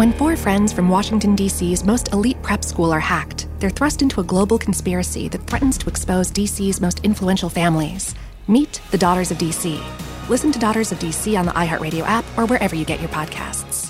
When four friends from Washington, D.C.'s most elite prep school are hacked, they're thrust into a global conspiracy that threatens to expose D.C.'s most influential families. Meet the Daughters of D.C. Listen to Daughters of D.C. on the iHeartRadio app or wherever you get your podcasts.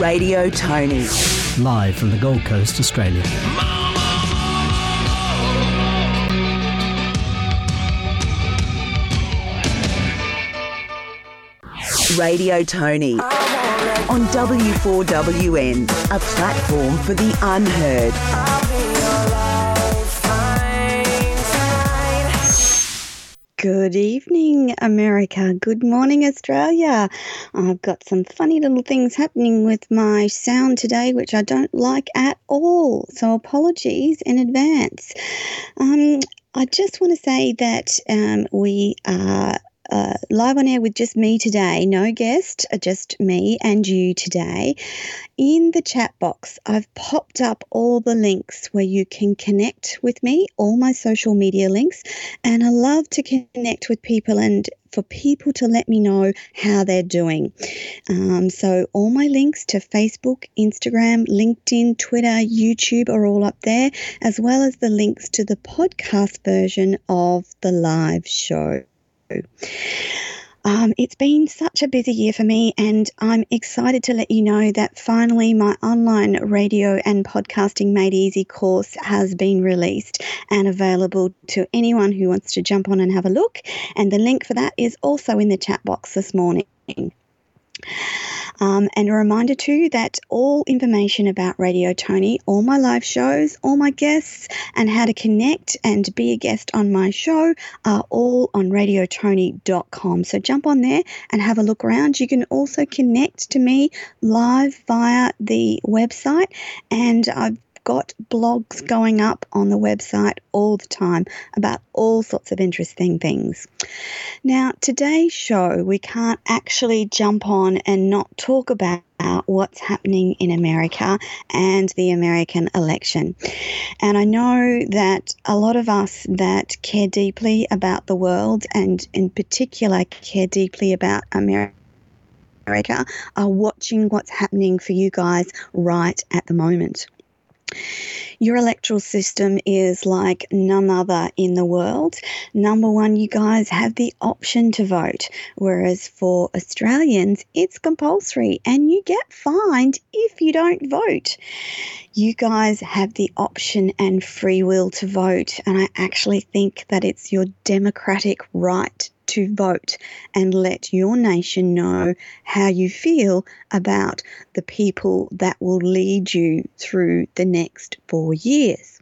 Radio Tony. Live from the Gold Coast, Australia. Radio Tony on W4WN, a platform for the unheard. Good evening, America. Good morning, Australia. I've got some funny little things happening with my sound today, which I don't like at all. So, apologies in advance. Um, I just want to say that um, we are uh, live on air with just me today, no guest, uh, just me and you today. In the chat box, I've popped up all the links where you can connect with me, all my social media links, and I love to connect with people and for people to let me know how they're doing. Um, so, all my links to Facebook, Instagram, LinkedIn, Twitter, YouTube are all up there, as well as the links to the podcast version of the live show. Um, it's been such a busy year for me, and I'm excited to let you know that finally my online radio and podcasting made easy course has been released and available to anyone who wants to jump on and have a look. And the link for that is also in the chat box this morning. Um, and a reminder too that all information about Radio Tony, all my live shows, all my guests, and how to connect and be a guest on my show are all on radiotony.com. So jump on there and have a look around. You can also connect to me live via the website, and I've got blogs going up on the website all the time about all sorts of interesting things. Now, today's show, we can't actually jump on and not talk about what's happening in America and the American election. And I know that a lot of us that care deeply about the world and in particular care deeply about America are watching what's happening for you guys right at the moment. Your electoral system is like none other in the world. Number one, you guys have the option to vote, whereas for Australians, it's compulsory and you get fined if you don't vote. You guys have the option and free will to vote, and I actually think that it's your democratic right to vote and let your nation know how you feel about the people that will lead you through the next four years.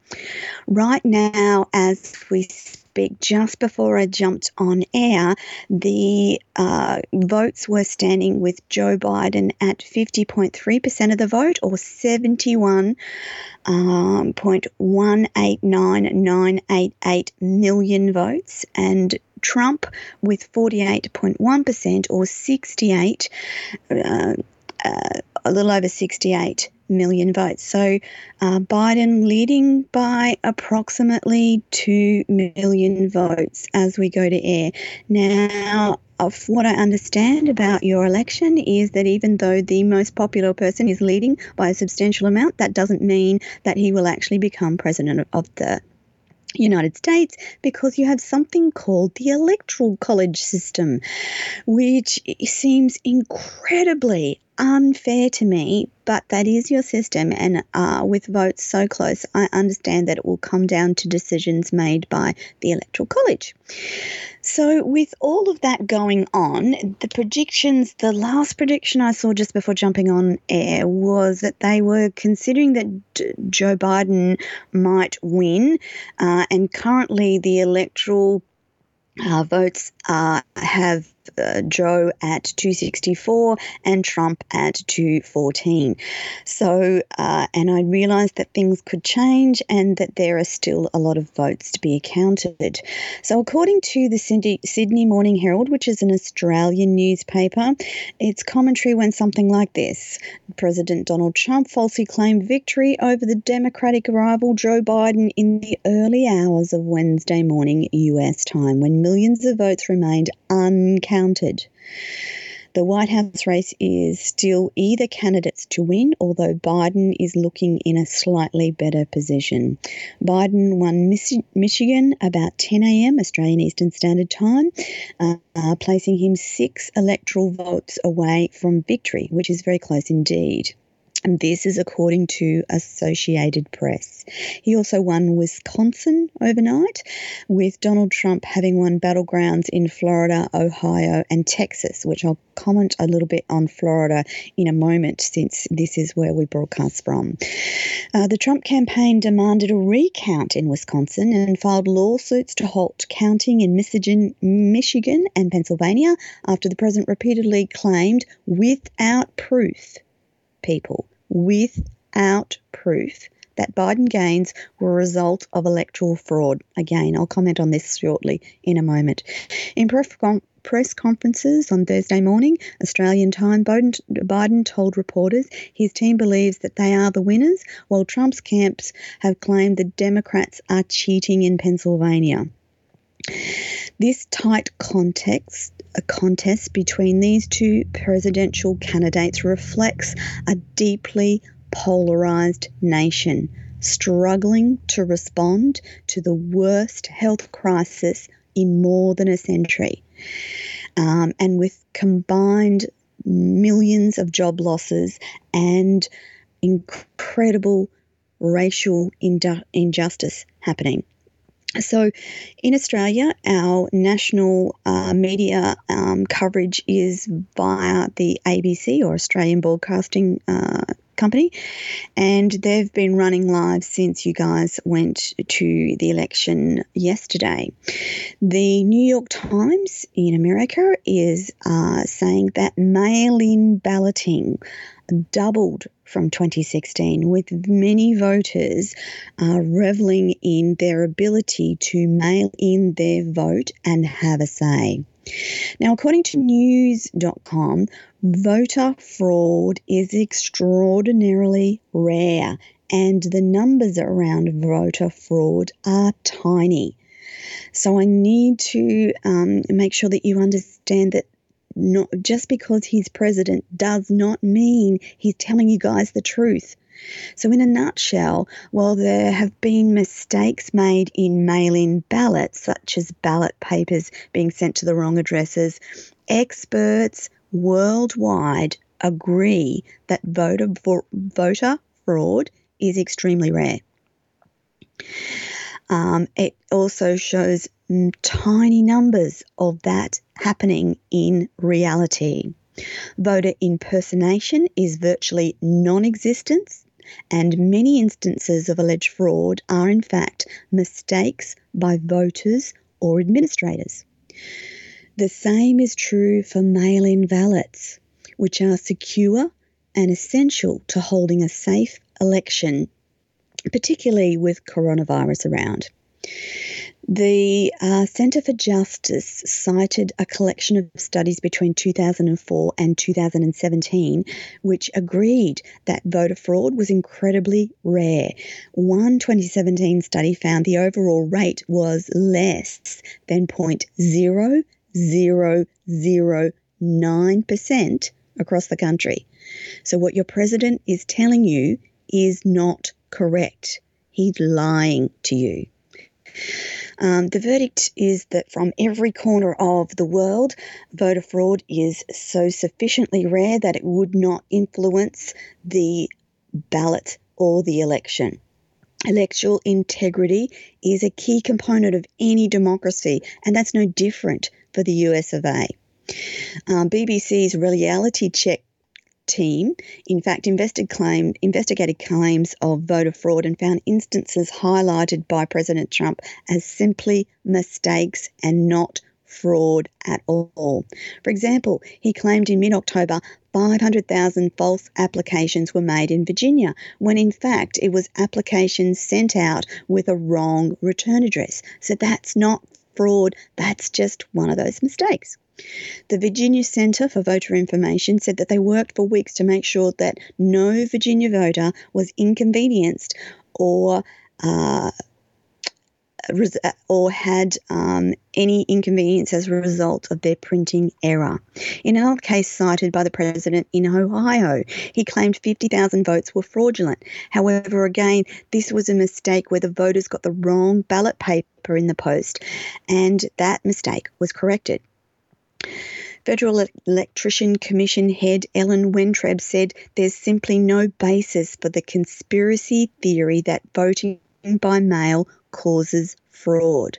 Right now, as we speak, just before I jumped on air, the uh, votes were standing with Joe Biden at 50.3% of the vote or 71.189,988 Um, 0.189988 million votes, and Trump with 48.1% or 68, uh, uh, a little over 68 million votes. So uh, Biden leading by approximately 2 million votes as we go to air. Now, of what I understand about your election is that even though the most popular person is leading by a substantial amount, that doesn't mean that he will actually become president of the United States because you have something called the electoral college system, which seems incredibly unfair to me, but that is your system. And uh, with votes so close, I understand that it will come down to decisions made by the Electoral College. So, with all of that going on, the predictions, the last prediction I saw just before jumping on air was that they were considering that D- Joe Biden might win. Uh, and currently, the electoral uh, votes uh, have uh, Joe at 264 and Trump at 214. So, uh, and I realised that things could change and that there are still a lot of votes to be accounted. So, according to the Sydney Morning Herald, which is an Australian newspaper, its commentary went something like this President Donald Trump falsely claimed victory over the Democratic rival Joe Biden in the early hours of Wednesday morning US time when millions of votes remained uncounted counted. The White House race is still either candidates to win, although Biden is looking in a slightly better position. Biden won Michigan about 10 a.m. Australian Eastern Standard Time, uh, uh, placing him six electoral votes away from victory, which is very close indeed. And this is according to Associated Press. He also won Wisconsin overnight, with Donald Trump having won battlegrounds in Florida, Ohio, and Texas, which I'll comment a little bit on Florida in a moment since this is where we broadcast from. Uh, the Trump campaign demanded a recount in Wisconsin and filed lawsuits to halt counting in Michigan, Michigan and Pennsylvania after the president repeatedly claimed without proof people without proof that Biden gains were a result of electoral fraud. Again, I'll comment on this shortly in a moment. In press conferences on Thursday morning, Australian time, Biden, told reporters his team believes that they are the winners, while Trump's camps have claimed the Democrats are cheating in Pennsylvania. This tight context, a contest between these two presidential candidates reflects a deeply polarized nation struggling to respond to the worst health crisis in more than a century. Um, and with combined millions of job losses and incredible racial injustice happening. So, in Australia, our national uh, media um, coverage is via the ABC or Australian Broadcasting uh, Company, and they've been running live since you guys went to the election yesterday. The New York Times in America is uh, saying that mail in balloting doubled from 2016, with many voters uh, reveling in their ability to mail in their vote and have a say. Now, according to news.com, voter fraud is extraordinarily rare, and the numbers around voter fraud are tiny. So, I need to um, make sure that you understand that not just because he's president does not mean he's telling you guys the truth. So, in a nutshell, while there have been mistakes made in mail in ballots, such as ballot papers being sent to the wrong addresses, experts worldwide agree that voter, voter fraud is extremely rare. Um, it also shows tiny numbers of that happening in reality. Voter impersonation is virtually non existent, and many instances of alleged fraud are in fact mistakes by voters or administrators. The same is true for mail in ballots, which are secure and essential to holding a safe election, particularly with coronavirus around. The uh, Centre for Justice cited a collection of studies between 2004 and 2017 which agreed that voter fraud was incredibly rare. One 2017 study found the overall rate was less than 0.0009% across the country. So, what your president is telling you is not correct. He's lying to you. Um, the verdict is that from every corner of the world, voter fraud is so sufficiently rare that it would not influence the ballot or the election. Electoral integrity is a key component of any democracy, and that's no different for the US of A. Um, BBC's reality check team, in fact, investigated, claim, investigated claims of voter fraud and found instances highlighted by President Trump as simply mistakes and not fraud at all. For example, he claimed in mid October 500,000 false applications were made in Virginia, when in fact it was applications sent out with a wrong return address. So that's not fraud, that's just one of those mistakes. The Virginia Center for Voter Information said that they worked for weeks to make sure that no Virginia voter was inconvenienced or uh, or had um, any inconvenience as a result of their printing error. In another case cited by the president in Ohio, he claimed 50,000 votes were fraudulent. However, again, this was a mistake where the voters got the wrong ballot paper in the post, and that mistake was corrected. Federal Election Commission head Ellen Weintraub said there's simply no basis for the conspiracy theory that voting by mail causes fraud.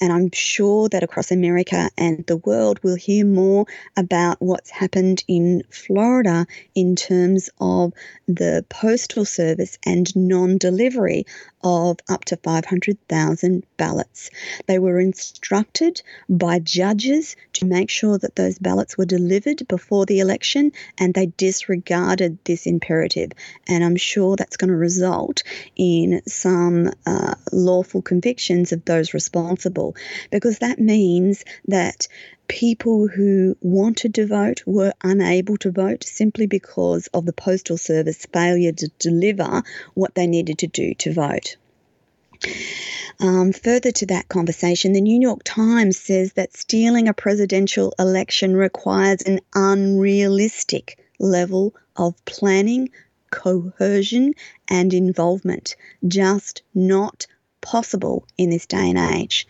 And I'm sure that across America and the world, we'll hear more about what's happened in Florida in terms of the Postal Service and non delivery of up to 500,000 ballots. They were instructed by judges to make sure that those ballots were delivered before the election, and they disregarded this imperative. And I'm sure that's going to result in some uh, lawful convictions of those responsible, because that means that people who wanted to vote were unable to vote simply because of the Postal Service failure to deliver what they needed to do to vote. Um, further to that conversation, the New York Times says that stealing a presidential election requires an unrealistic level of planning, coercion, and involvement, just not possible in this day and age.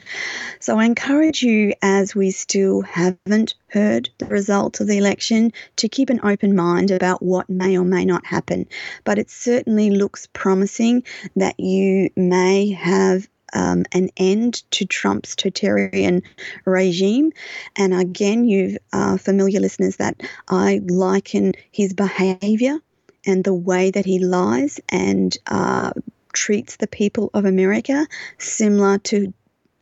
So I encourage you, as we still haven't heard the results of the election, to keep an open mind about what may or may not happen. But it certainly looks promising that you may have um, an end to Trump's totalitarian regime. And again, you uh, familiar listeners that I liken his behavior and the way that he lies and uh, treats the people of America similar to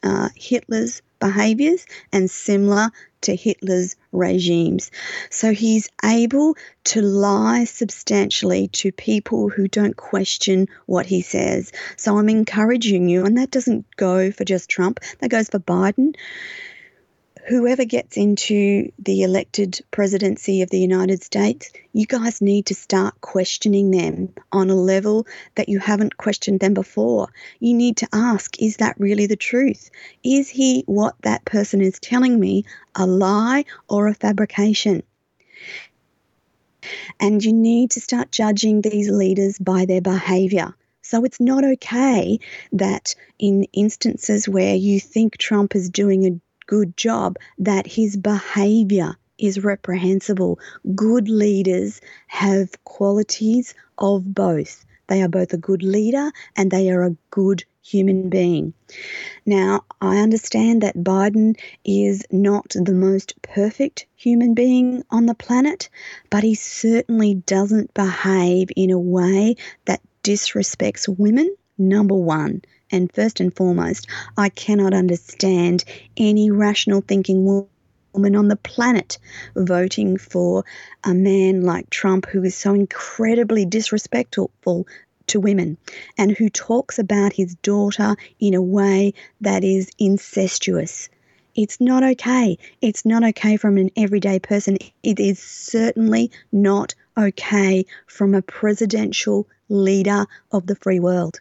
uh, Hitler's behaviors and similar to Hitler's regimes. So he's able to lie substantially to people who don't question what he says. So I'm encouraging you, and that doesn't go for just Trump, that goes for Biden whoever gets into the elected presidency of the United States, you guys need to start questioning them on a level that you haven't questioned them before. You need to ask, is that really the truth? Is he what that person is telling me a lie or a fabrication? And you need to start judging these leaders by their behavior. So it's not okay that in instances where you think Trump is doing a good job, that his behavior is reprehensible. Good leaders have qualities of both. They are both a good leader and they are a good human being. Now, I understand that Biden is not the most perfect human being on the planet, but he certainly doesn't behave in a way that disrespects women, number one. And first and foremost, I cannot understand any rational thinking woman on the planet voting for a man like Trump who is so incredibly disrespectful to women and who talks about his daughter in a way that is incestuous. It's not okay. It's not okay from an everyday person. It is certainly not okay from a presidential leader of the free world.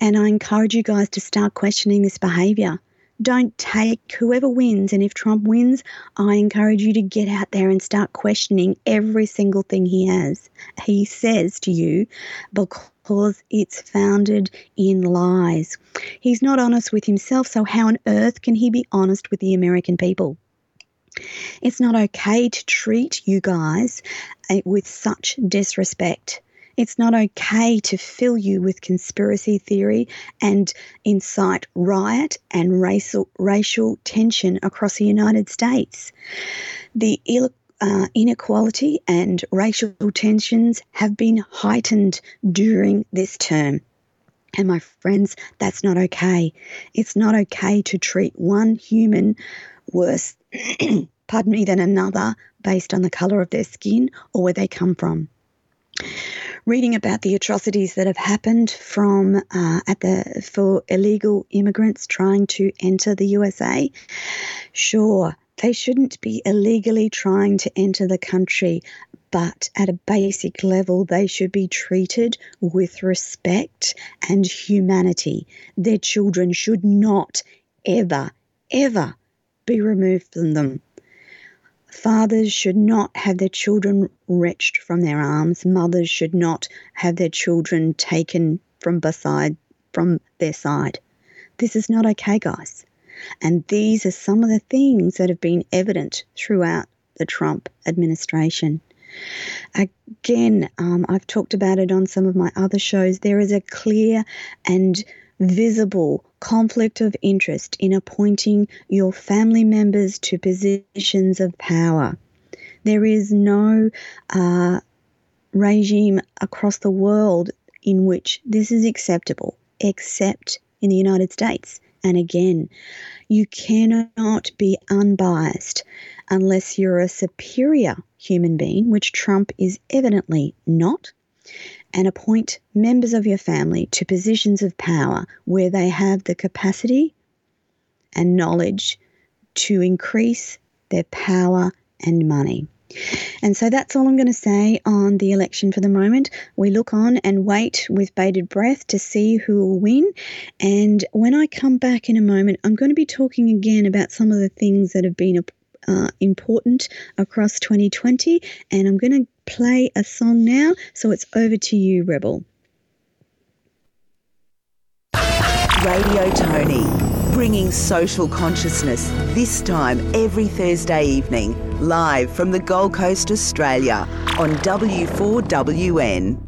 And I encourage you guys to start questioning this behavior. Don't take whoever wins, and if Trump wins, I encourage you to get out there and start questioning every single thing he has, he says to you, because it's founded in lies. He's not honest with himself, so how on earth can he be honest with the American people? It's not okay to treat you guys uh, with such disrespect. It's not okay to fill you with conspiracy theory and incite riot and racial, racial tension across the United States. The Ill, uh, inequality and racial tensions have been heightened during this term. And my friends, that's not okay. It's not okay to treat one human worse, pardon me, than another based on the colour of their skin or where they come from reading about the atrocities that have happened from uh, at the for illegal immigrants trying to enter the USA. Sure, they shouldn't be illegally trying to enter the country, but at a basic level, they should be treated with respect and humanity. Their children should not ever, ever be removed from them. Fathers should not have their children wrenched from their arms. Mothers should not have their children taken from beside from their side. This is not okay, guys. And these are some of the things that have been evident throughout the Trump administration. Again, um, I've talked about it on some of my other shows. There is a clear and visible conflict of interest in appointing your family members to positions of power. There is no uh, regime across the world in which this is acceptable, except in the United States. And again, you cannot be unbiased unless you're a superior human being, which Trump is evidently not and appoint members of your family to positions of power where they have the capacity and knowledge to increase their power and money. And so that's all I'm going to say on the election for the moment. We look on and wait with bated breath to see who will win. And when I come back in a moment, I'm going to be talking again about some of the things that have been uh, important across 2020. And I'm going to play a song now. So it's over to you, Rebel. Radio Tony, bringing social consciousness this time every Thursday evening, live from the Gold Coast, Australia on W4WN.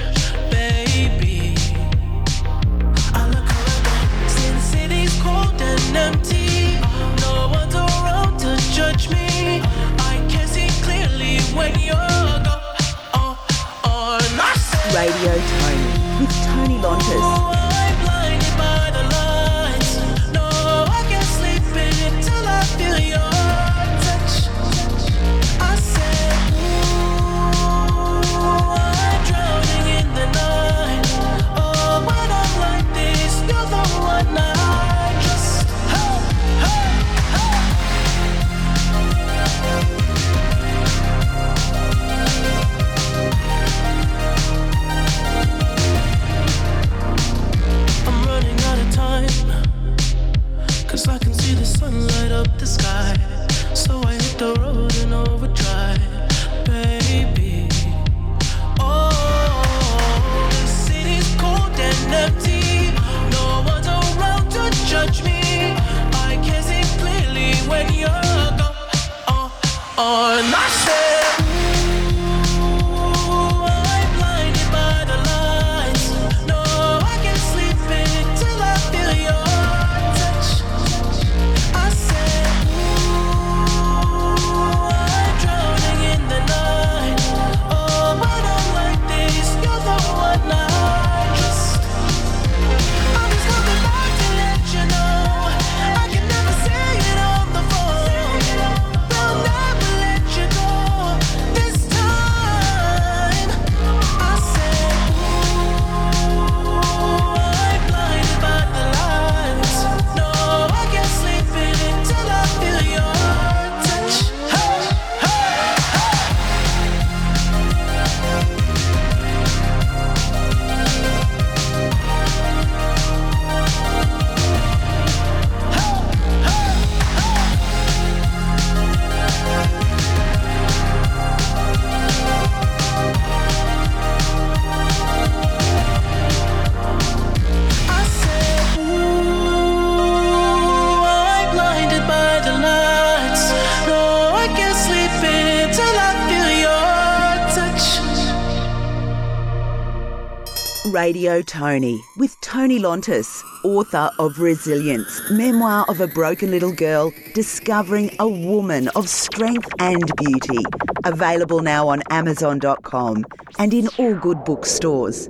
Radio Tony with Tony Lontis, author of Resilience, memoir of a broken little girl discovering a woman of strength and beauty. Available now on Amazon.com and in all good bookstores.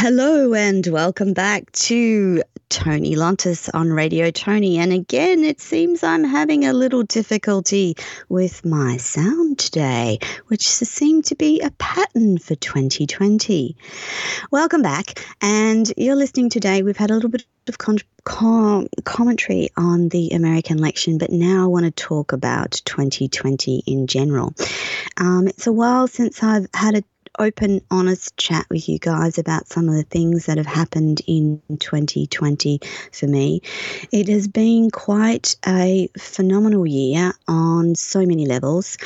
Hello and welcome back to Tony Lontis on Radio Tony. And again, it seems I'm having a little difficulty with my sound today, which seemed to be a pattern for 2020. Welcome back. And you're listening today. We've had a little bit of con- com- commentary on the American election, but now I want to talk about 2020 in general. Um, it's a while since I've had a open, honest chat with you guys about some of the things that have happened in 2020 for me. It has been quite a phenomenal year on so many levels.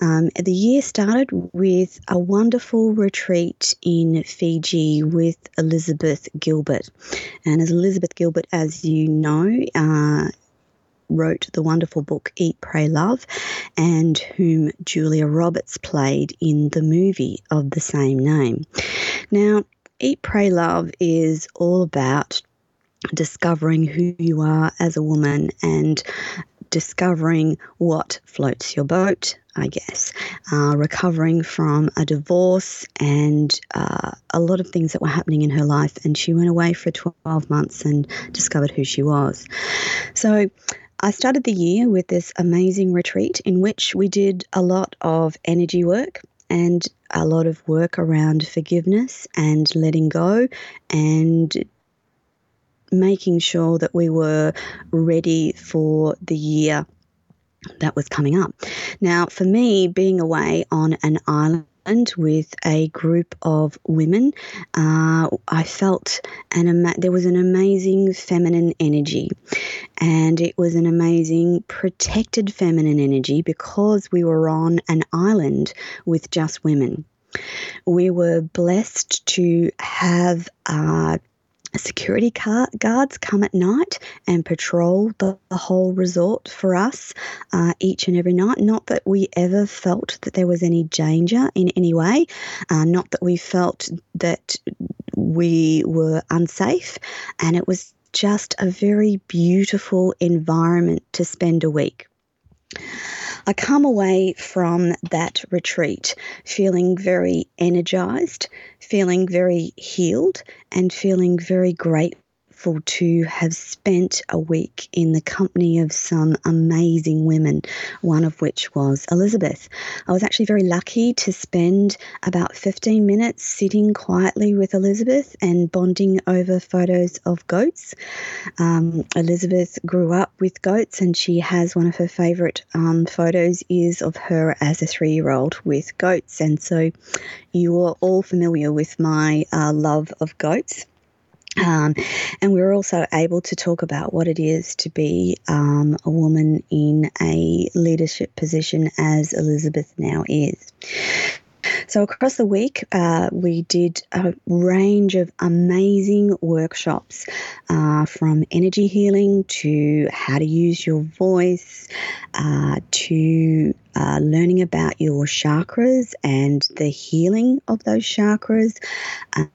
Um, the year started with a wonderful retreat in Fiji with Elizabeth Gilbert. And as Elizabeth Gilbert, as you know, uh, wrote the wonderful book Eat, Pray, Love, and whom Julia Roberts played in the movie of the same name. Now, Eat, Pray, Love is all about discovering who you are as a woman and discovering what floats your boat, I guess, uh, recovering from a divorce and uh, a lot of things that were happening in her life. And she went away for 12 months and discovered who she was. So I started the year with this amazing retreat in which we did a lot of energy work and a lot of work around forgiveness and letting go and making sure that we were ready for the year that was coming up. Now, for me, being away on an island with a group of women, uh, I felt an ama- there was an amazing feminine energy, and it was an amazing protected feminine energy because we were on an island with just women. We were blessed to have uh, security car- guards come at night and patrol the, the whole resort for us uh, each and every night. Not that we ever felt that there was any danger in any way, uh, not that we felt that we were unsafe, and it was just a very beautiful environment to spend a week. I come away from that retreat feeling very energized, feeling very healed, and feeling very grateful grateful to have spent a week in the company of some amazing women, one of which was Elizabeth. I was actually very lucky to spend about 15 minutes sitting quietly with Elizabeth and bonding over photos of goats. Um, Elizabeth grew up with goats and she has one of her favourite um, photos is of her as a three-year-old with goats. And so you are all familiar with my uh, love of goats. Um, and we were also able to talk about what it is to be um, a woman in a leadership position as Elizabeth now is. So, across the week, uh, we did a range of amazing workshops uh, from energy healing to how to use your voice uh, to uh, learning about your chakras and the healing of those chakras.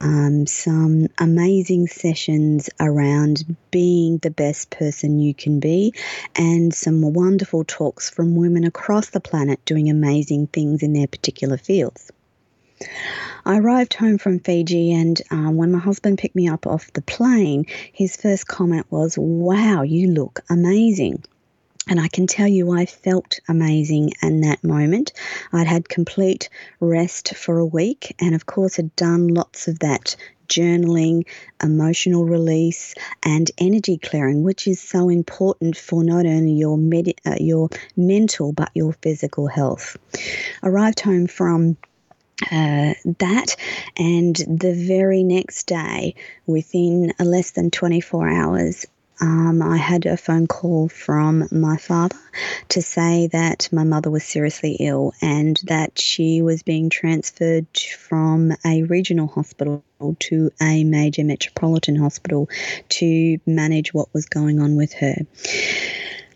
Um, some amazing sessions around being the best person you can be, and some wonderful talks from women across the planet doing amazing things in their particular fields. I arrived home from Fiji, and um, when my husband picked me up off the plane, his first comment was, Wow, you look amazing. And I can tell you, I felt amazing in that moment. I'd had complete rest for a week, and of course, had done lots of that journaling, emotional release, and energy clearing, which is so important for not only your med- uh, your mental but your physical health. Arrived home from uh, that, and the very next day, within less than 24 hours, um, I had a phone call from my father to say that my mother was seriously ill and that she was being transferred from a regional hospital to a major metropolitan hospital to manage what was going on with her.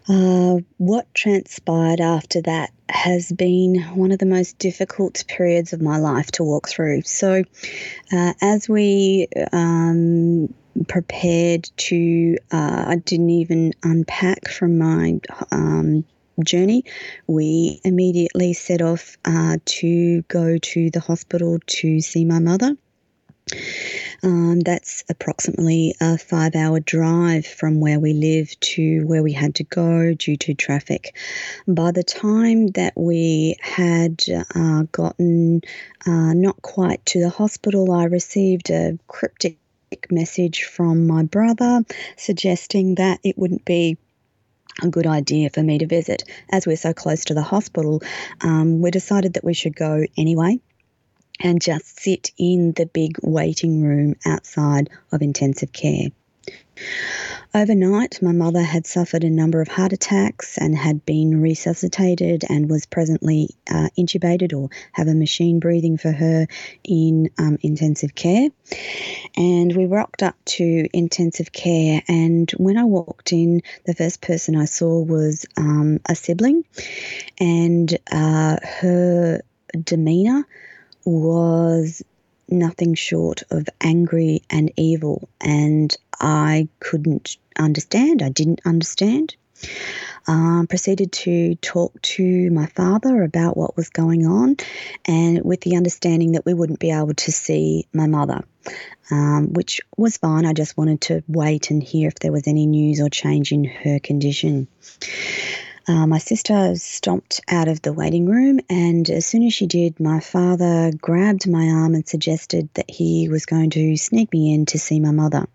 Uh, what transpired after that has been one of the most difficult periods of my life to walk through. So, uh, as we um, prepared to, uh, I didn't even unpack from my um, journey. We immediately set off uh, to go to the hospital to see my mother. Um, that's approximately a five hour drive from where we live to where we had to go due to traffic. By the time that we had uh, gotten uh, not quite to the hospital, I received a cryptic message from my brother suggesting that it wouldn't be a good idea for me to visit. As we're so close to the hospital, um, we decided that we should go anyway and just sit in the big waiting room outside of intensive care. Overnight, my mother had suffered a number of heart attacks and had been resuscitated and was presently uh, intubated or have a machine breathing for her in um, intensive care. And we rocked up to intensive care, and when I walked in, the first person I saw was um, a sibling, and uh, her demeanour was nothing short of angry and evil, and I couldn't understand. I didn't understand. Um, proceeded to talk to my father about what was going on, and with the understanding that we wouldn't be able to see my mother, um, which was fine. I just wanted to wait and hear if there was any news or change in her condition. Uh, my sister stomped out of the waiting room, and as soon as she did, my father grabbed my arm and suggested that he was going to sneak me in to see my mother.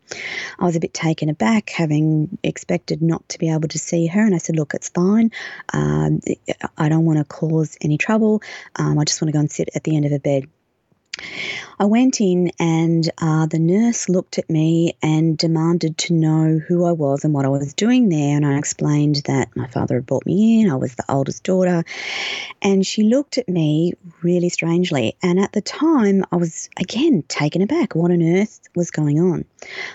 I was a bit taken aback, having expected not to be able to see her, and I said, Look, it's fine. Um, I don't want to cause any trouble. Um, I just want to go and sit at the end of a bed. I went in, and uh, the nurse looked at me and demanded to know who I was and what I was doing there. And I explained that my father had brought me in, I was the oldest daughter. And she looked at me really strangely. And at the time, I was again taken aback. What on earth was going on?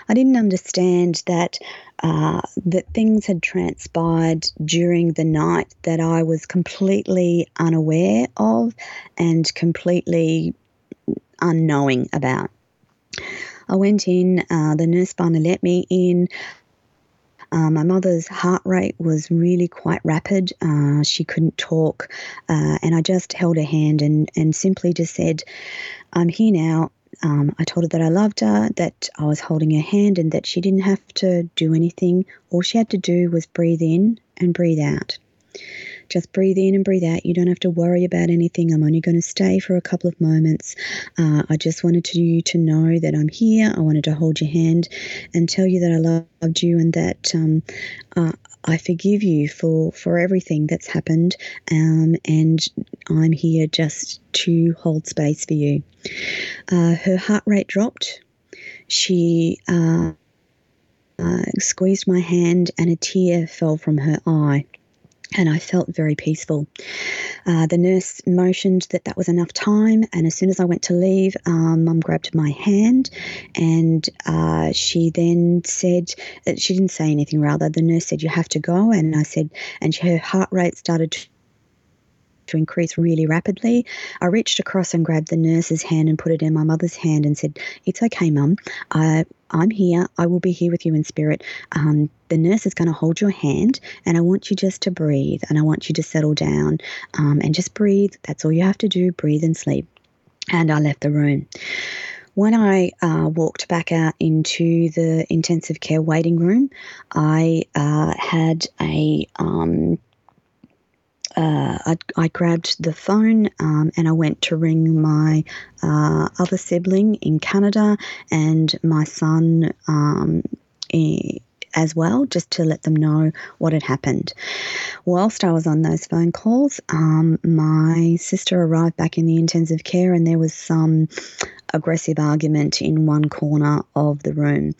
I didn't understand that. Uh, that things had transpired during the night that I was completely unaware of and completely unknowing about. I went in, uh, the nurse finally let me in. Uh, my mother's heart rate was really quite rapid. Uh, she couldn't talk, uh, and I just held her hand and, and simply just said, I'm here now. Um, I told her that I loved her, that I was holding her hand, and that she didn't have to do anything. All she had to do was breathe in and breathe out. Just breathe in and breathe out. You don't have to worry about anything. I'm only going to stay for a couple of moments. Uh, I just wanted to, you to know that I'm here. I wanted to hold your hand and tell you that I loved you and that um, uh, I forgive you for, for everything that's happened. Um, and I'm here just to hold space for you. Uh, her heart rate dropped. She uh, uh, squeezed my hand and a tear fell from her eye and I felt very peaceful. Uh, the nurse motioned that that was enough time, and as soon as I went to leave, um, Mum grabbed my hand, and uh, she then said uh, she didn't say anything. Rather, the nurse said, "You have to go," and I said, and her heart rate started to to increase really rapidly. I reached across and grabbed the nurse's hand and put it in my mother's hand and said, It's okay, mum. I, I'm here. I will be here with you in spirit. Um, the nurse is going to hold your hand, and I want you just to breathe and I want you to settle down um, and just breathe. That's all you have to do breathe and sleep. And I left the room. When I uh, walked back out into the intensive care waiting room, I uh, had a um, uh, I, I, grabbed the phone um, and I went to ring my uh, other sibling in Canada and my son um, as well, just to let them know what had happened. Whilst I was on those phone calls, um, my sister arrived back in the intensive care and there was some aggressive argument in one corner of the room.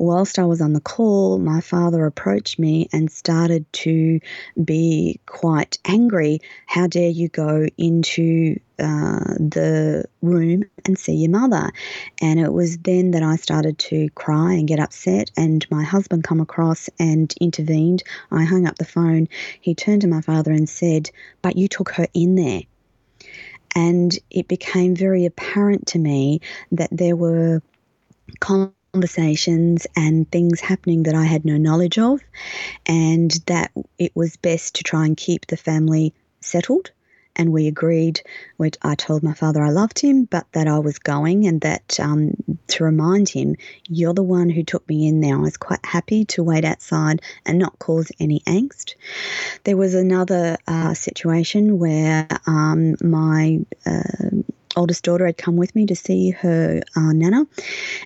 Whilst I was on the call, my father approached me and started to be quite angry. How dare you go into uh, the room and see your mother? And it was then that I started to cry and get upset. And my husband come across and intervened. I hung up the phone. He turned to my father and said, "But you took her in there." And it became very apparent to me that there were conversations and things happening that I had no knowledge of, and that it was best to try and keep the family settled and we agreed. I told my father I loved him, but that I was going, and that um, to remind him, you're the one who took me in there. I was quite happy to wait outside and not cause any angst. There was another uh, situation where um, my uh, oldest daughter had come with me to see her uh, nana,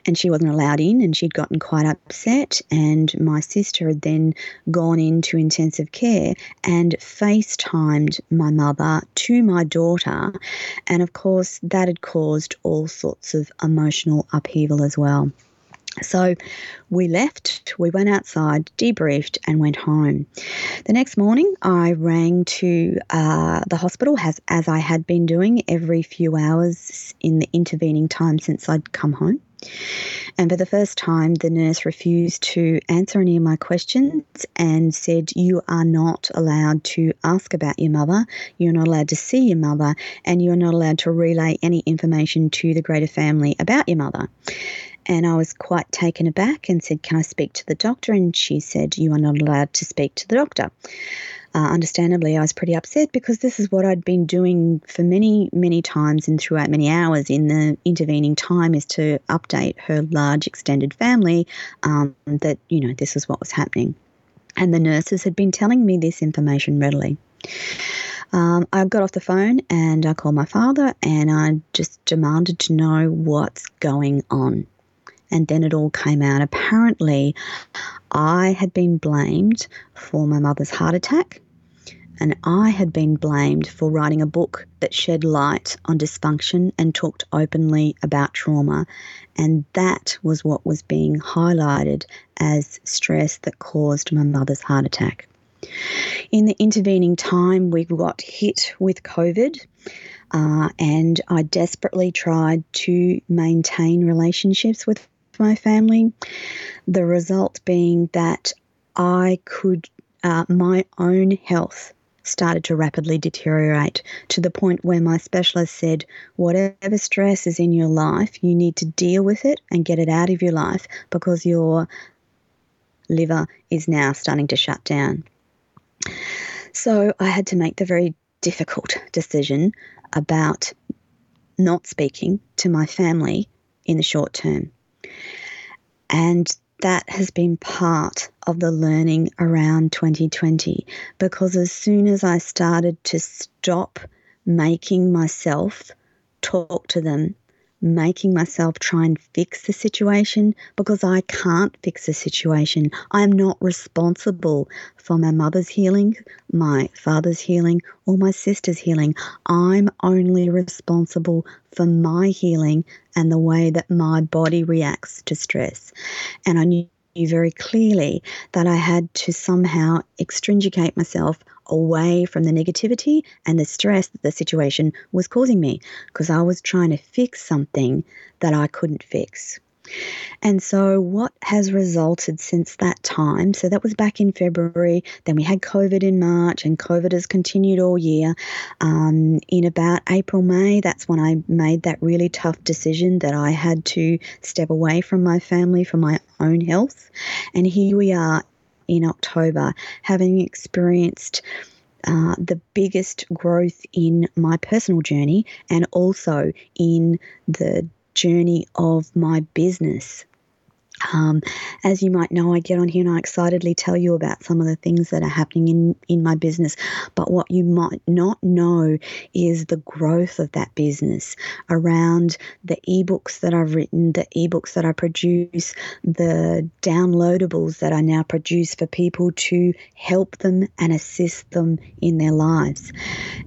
and she wasn't allowed in, and she'd gotten quite upset. And my sister had then gone into intensive care and FaceTimed my mother to my daughter, and of course that had caused all sorts of emotional upheaval as well. So we left, we went outside, debriefed, and went home. The next morning, I rang to uh, the hospital as, as I had been doing every few hours in the intervening time since I'd come home. And for the first time, the nurse refused to answer any of my questions and said, You are not allowed to ask about your mother, you're not allowed to see your mother, and you're not allowed to relay any information to the greater family about your mother. And I was quite taken aback and said, Can I speak to the doctor? And she said, You are not allowed to speak to the doctor. Uh, understandably, I was pretty upset because this is what I'd been doing for many, many times and throughout many hours in the intervening time is to update her large extended family um, that, you know, this was what was happening. And the nurses had been telling me this information readily. Um, I got off the phone and I called my father and I just demanded to know what's going on and then it all came out. Apparently, I had been blamed for my mother's heart attack, and I had been blamed for writing a book that shed light on dysfunction and talked openly about trauma. And that was what was being highlighted as stress that caused my mother's heart attack. In the intervening time, we got hit with COVID. Uh, and I desperately tried to maintain relationships with my family. The result being that I could, uh, my own health started to rapidly deteriorate to the point where my specialist said, whatever stress is in your life, you need to deal with it and get it out of your life because your liver is now starting to shut down. So I had to make the very difficult decision about not speaking to my family in the short term. And that has been part of the learning around 2020 because as soon as I started to stop making myself talk to them making myself try and fix the situation because I can't fix the situation. I am not responsible for my mother's healing, my father's healing, or my sister's healing. I'm only responsible for my healing and the way that my body reacts to stress. And I knew very clearly that I had to somehow extringicate myself away from the negativity and the stress that the situation was causing me because I was trying to fix something that I couldn't fix. And so, what has resulted since that time? So, that was back in February. Then we had COVID in March, and COVID has continued all year. Um, in about April, May, that's when I made that really tough decision that I had to step away from my family for my own health. And here we are in October, having experienced uh, the biggest growth in my personal journey and also in the journey of my business. Um, as you might know, I get on here and I excitedly tell you about some of the things that are happening in, in my business. But what you might not know is the growth of that business around the ebooks that I've written, the ebooks that I produce, the downloadables that I now produce for people to help them and assist them in their lives.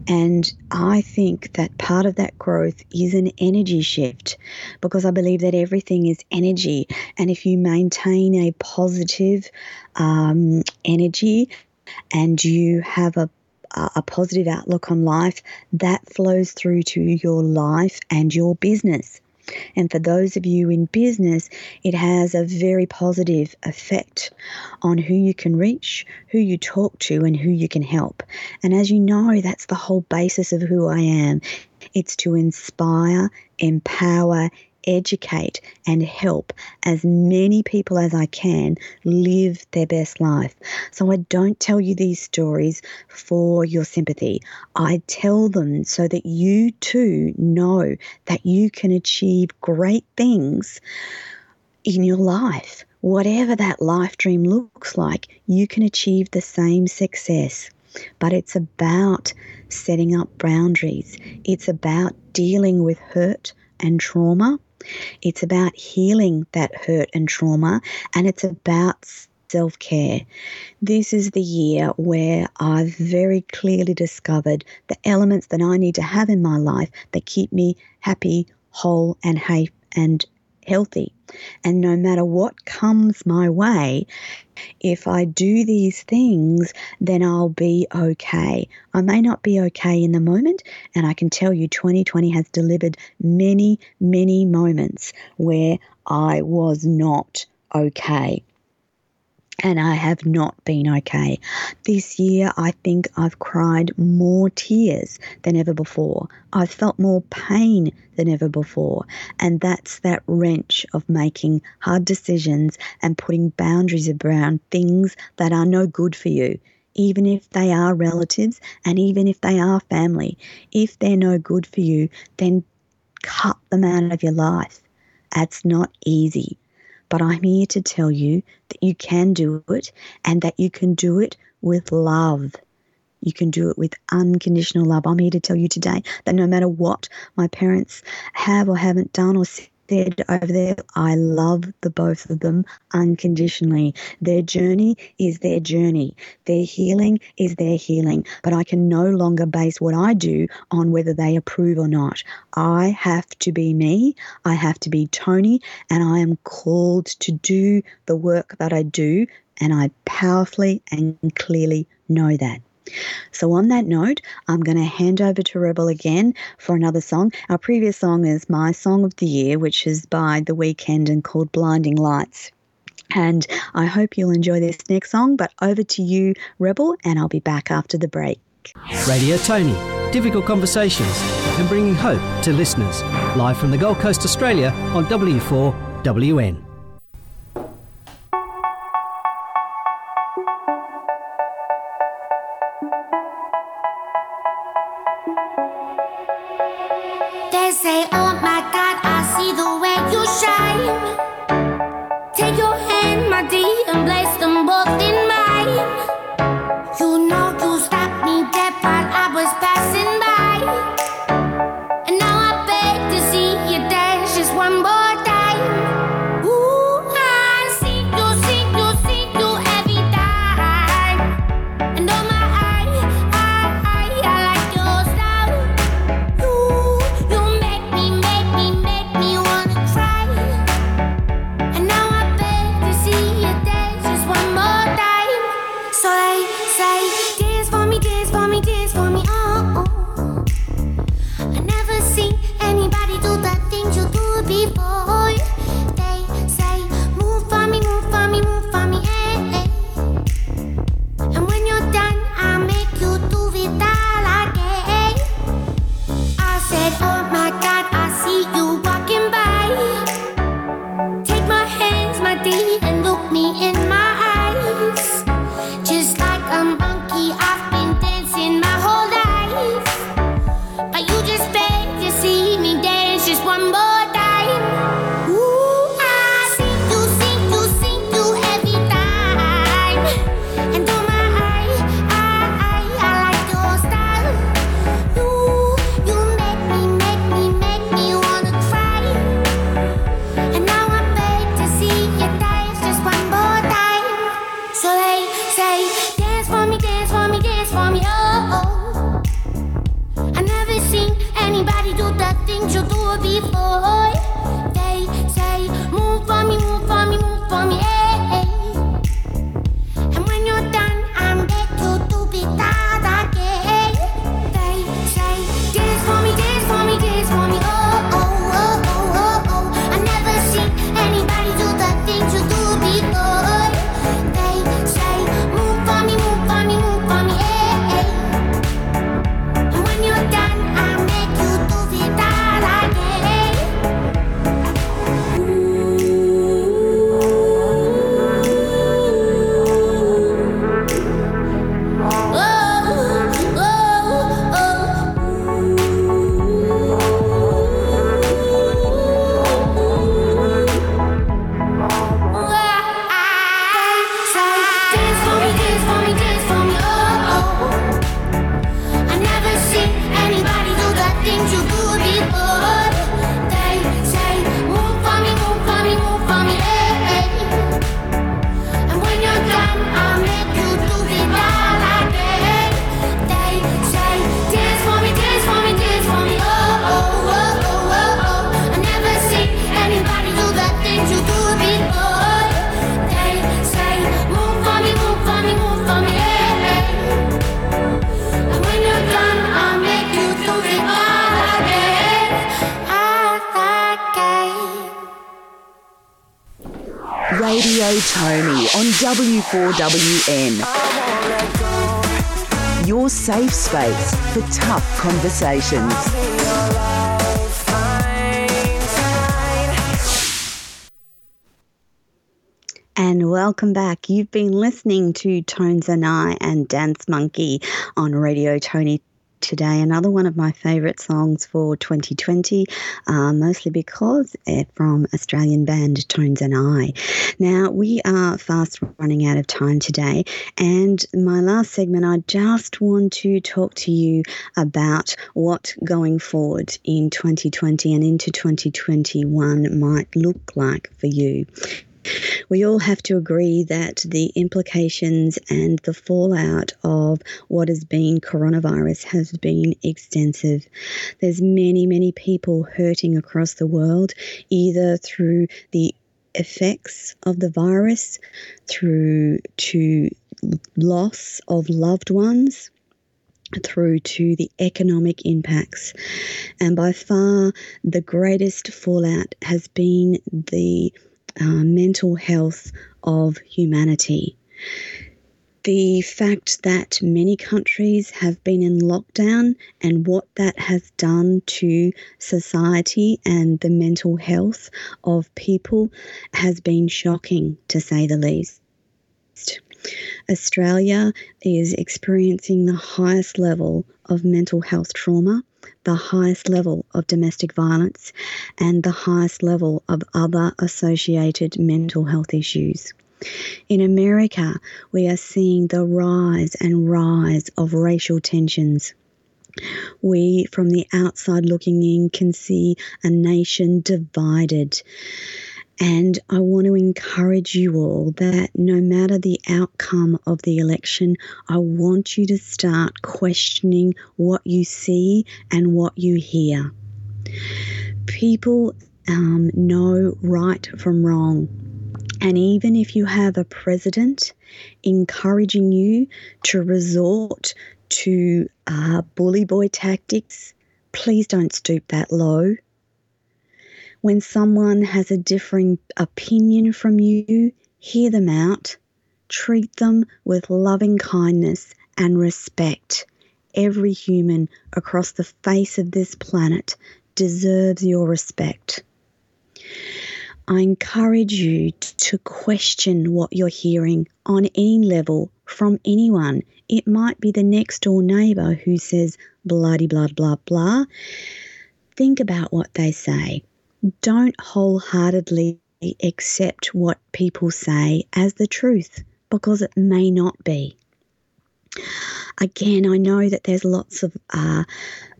And I think that part of that growth is an energy shift because I believe that everything is energy. And if you maintain a positive um, energy and you have a a positive outlook on life, that flows through to your life and your business. And for those of you in business, it has a very positive effect on who you can reach, who you talk to, and who you can help. And as you know, that's the whole basis of who I am. It's to inspire, empower, educate and help as many people as I can live their best life. So I don't tell you these stories for your sympathy. I tell them so that you too know that you can achieve great things in your life. Whatever that life dream looks like, you can achieve the same success. But it's about setting up boundaries. It's about dealing with hurt and trauma it's about healing that hurt and trauma, and it's about self care. This is the year where I've very clearly discovered the elements that I need to have in my life that keep me happy, whole, and, ha- and healthy. And no matter what comes my way, if I do these things, then I'll be okay. I may not be okay in the moment, and I can tell you 2020 has delivered many, many moments where I was not okay and I have not been okay. This year, I think I've cried more tears than ever before. I've felt more pain than ever before. And that's that wrench of making hard decisions and putting boundaries around things that are no good for you. Even if they are relatives and even if they are family, if they're no good for you, then cut them out of your life. That's not easy. But I'm here to tell you that you can do it and that you can do it with love. You can do it with unconditional love. I'm here to tell you today that no matter what my parents have or haven't done or said over there, I love the both of them unconditionally. Their journey is their journey. Their healing is their healing. But I can no longer base what I do on whether they approve or not. I have to be me. I have to be Tony, and I am called to do the work that I do. And I powerfully and clearly know that. So, on that note, I'm going to hand over to Rebel again for another song. Our previous song is my song of the year, which is by The Weeknd and called Blinding Lights. And I hope you'll enjoy this next song. But over to you, Rebel, and I'll be back after the break. Radio Tony, difficult conversations and bringing hope to listeners. Live from the Gold Coast, Australia on W4WN. W4WN. Your safe space for tough conversations. And welcome back. You've been listening to Tones and I and Dance Monkey on Radio Tony today. Another one of my favourite songs for 2020, uh, mostly because from Australian band Tones and I. Now, we are fast running out of time today, and my last segment, I just want to talk to you about what going forward in 2020 and into 2021 might look like for you. We all have to agree that the implications and the fallout of what has been coronavirus has been extensive. There's many, many people hurting across the world, either through the effects of the virus, through to loss of loved ones, through to the economic impacts. And by far, the greatest fallout has been the uh, mental health of humanity. The fact that many countries have been in lockdown and what that has done to society and the mental health of people has been shocking, to say the least. Australia is experiencing the highest level of mental health trauma the highest level of domestic violence and the highest level of other associated mental health issues. In America, we are seeing the rise and rise of racial tensions. We, from the outside looking in, can see a nation divided and I want to encourage you all that no matter the outcome of the election, I want you to start questioning what you see and what you hear. People um, know right from wrong. And even if you have a president encouraging you to resort to uh, bully boy tactics, please don't stoop that low when someone has a differing opinion from you, hear them out, treat them with loving kindness and respect. Every human across the face of this planet deserves your respect. I encourage you to question what you're hearing on any level from anyone. It might be the next door neighbour who says bloody blah blah blah. Think about what they say don't wholeheartedly accept what people say as the truth because it may not be. Again, I know that there's lots of uh,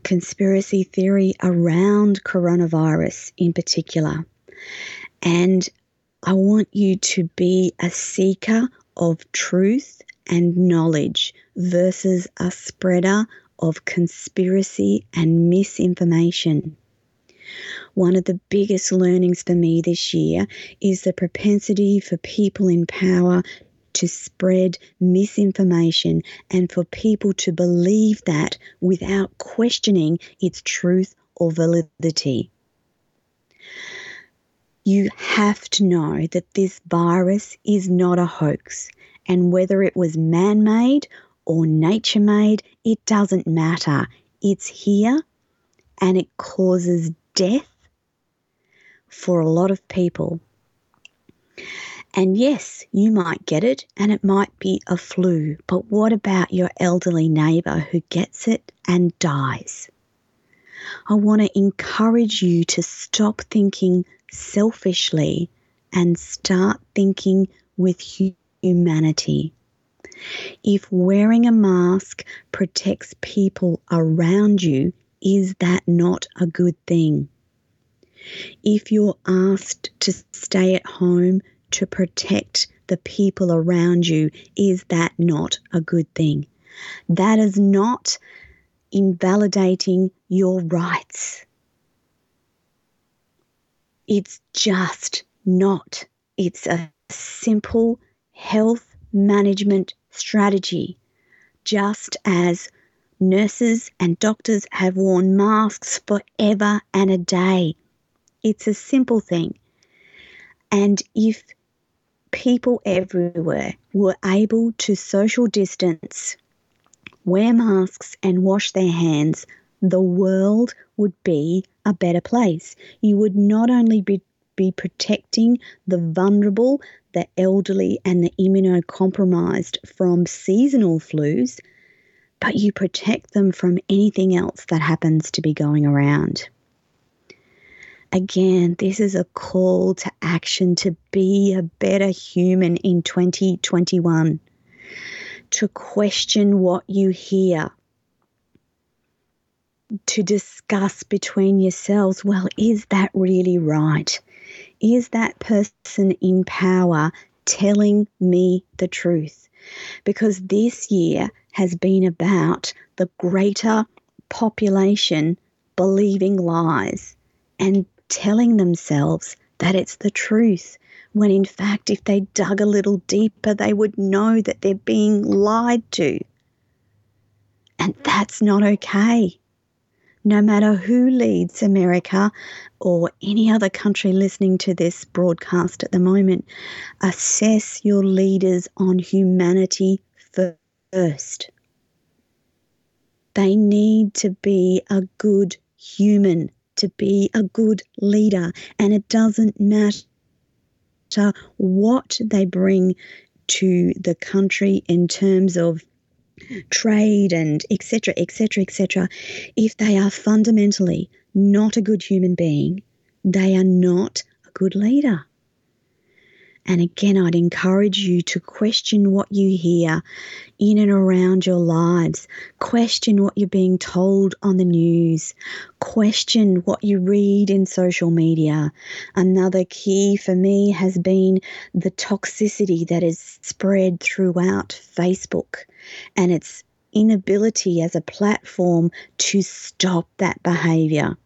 conspiracy theory around coronavirus in particular. And I want you to be a seeker of truth and knowledge versus a spreader of conspiracy and misinformation. One of the biggest learnings for me this year is the propensity for people in power to spread misinformation and for people to believe that without questioning its truth or validity. You have to know that this virus is not a hoax, and whether it was man made or nature made, it doesn't matter. It's here and it causes death for a lot of people. And yes, you might get it and it might be a flu, but what about your elderly neighbour who gets it and dies? I want to encourage you to stop thinking selfishly and start thinking with humanity. If wearing a mask protects people around you, is that not a good thing? If you're asked to stay at home to protect the people around you, is that not a good thing? That is not invalidating your rights. It's just not. It's a simple health management strategy, just as Nurses and doctors have worn masks forever and a day. It's a simple thing. And if people everywhere were able to social distance, wear masks, and wash their hands, the world would be a better place. You would not only be, be protecting the vulnerable, the elderly, and the immunocompromised from seasonal flus, but you protect them from anything else that happens to be going around. Again, this is a call to action to be a better human in 2021, to question what you hear, to discuss between yourselves well, is that really right? Is that person in power telling me the truth? Because this year has been about the greater population believing lies and telling themselves that it's the truth, when in fact, if they dug a little deeper, they would know that they're being lied to. And that's not okay. No matter who leads America or any other country listening to this broadcast at the moment, assess your leaders on humanity first. They need to be a good human to be a good leader, and it doesn't matter what they bring to the country in terms of trade and etc etc etc if they are fundamentally not a good human being they are not a good leader and again, I'd encourage you to question what you hear in and around your lives. Question what you're being told on the news. Question what you read in social media. Another key for me has been the toxicity that is spread throughout Facebook and its inability as a platform to stop that behavior.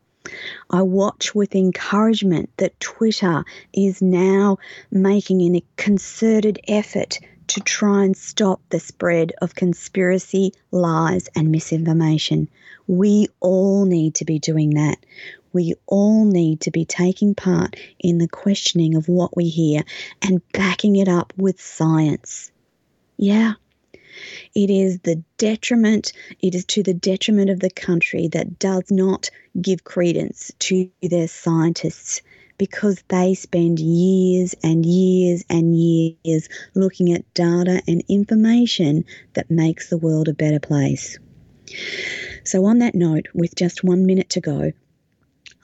I watch with encouragement that Twitter is now making a concerted effort to try and stop the spread of conspiracy, lies, and misinformation. We all need to be doing that. We all need to be taking part in the questioning of what we hear and backing it up with science. Yeah, it is the detriment, it is to the detriment of the country that does not give credence to their scientists because they spend years and years and years looking at data and information that makes the world a better place. So, on that note, with just one minute to go,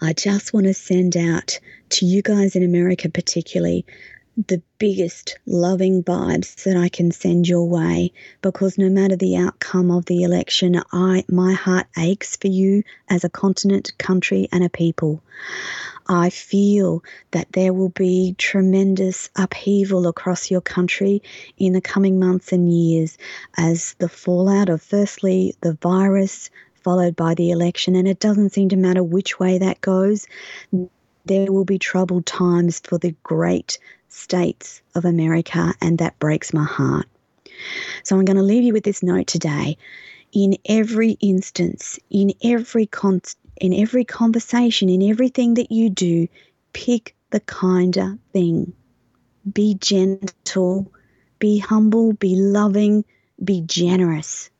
I just want to send out to you guys in America, particularly, the biggest loving vibes that I can send your way because no matter the outcome of the election, I my heart aches for you as a continent, country and a people. I feel that there will be tremendous upheaval across your country in the coming months and years as the fallout of firstly the virus followed by the election and it doesn't seem to matter which way that goes there will be troubled times for the great states of America, and that breaks my heart. So I'm going to leave you with this note today. In every instance, in every con- in every conversation, in everything that you do, pick the kinder thing. Be gentle, be humble, be loving, be generous.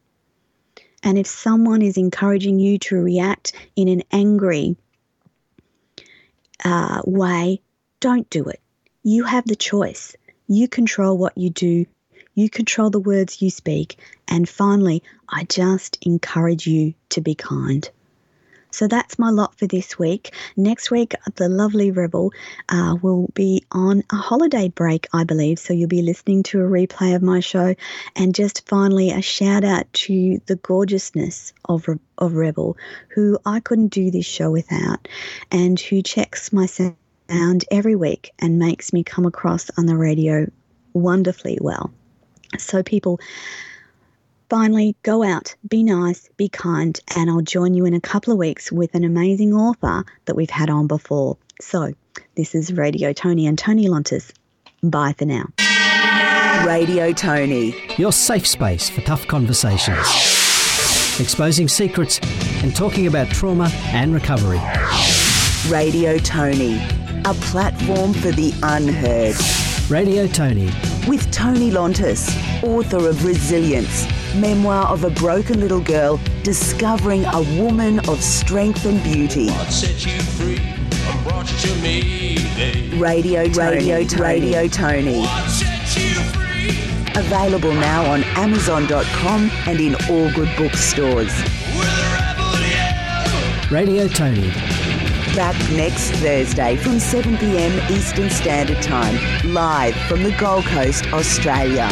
And if someone is encouraging you to react in an angry uh, way, don't do it. You have the choice. You control what you do. You control the words you speak. And finally, I just encourage you to be kind. So that's my lot for this week. Next week, the lovely Rebel uh, will be on a holiday break, I believe. So you'll be listening to a replay of my show. And just finally, a shout out to the gorgeousness of, of Rebel, who I couldn't do this show without, and who checks my sound every week and makes me come across on the radio wonderfully well. So, people, finally, go out, be nice, be kind, and I'll join you in a couple of weeks with an amazing author that we've had on before. So, this is Radio Tony and Tony Lontis. Bye for now. Radio Tony, your safe space for tough conversations, exposing secrets and talking about trauma and recovery. Radio Tony a platform for the unheard. Radio Tony. With Tony Lontis, author of Resilience, memoir of a broken little girl discovering a woman of strength and beauty. Set you free and brought you to me. Radio Tony. Radio Tony. Radio Tony. What set you free? Available now on Amazon.com and in all good bookstores. With a rebel yell. Radio Tony. Back next Thursday from 7pm Eastern Standard Time, live from the Gold Coast, Australia.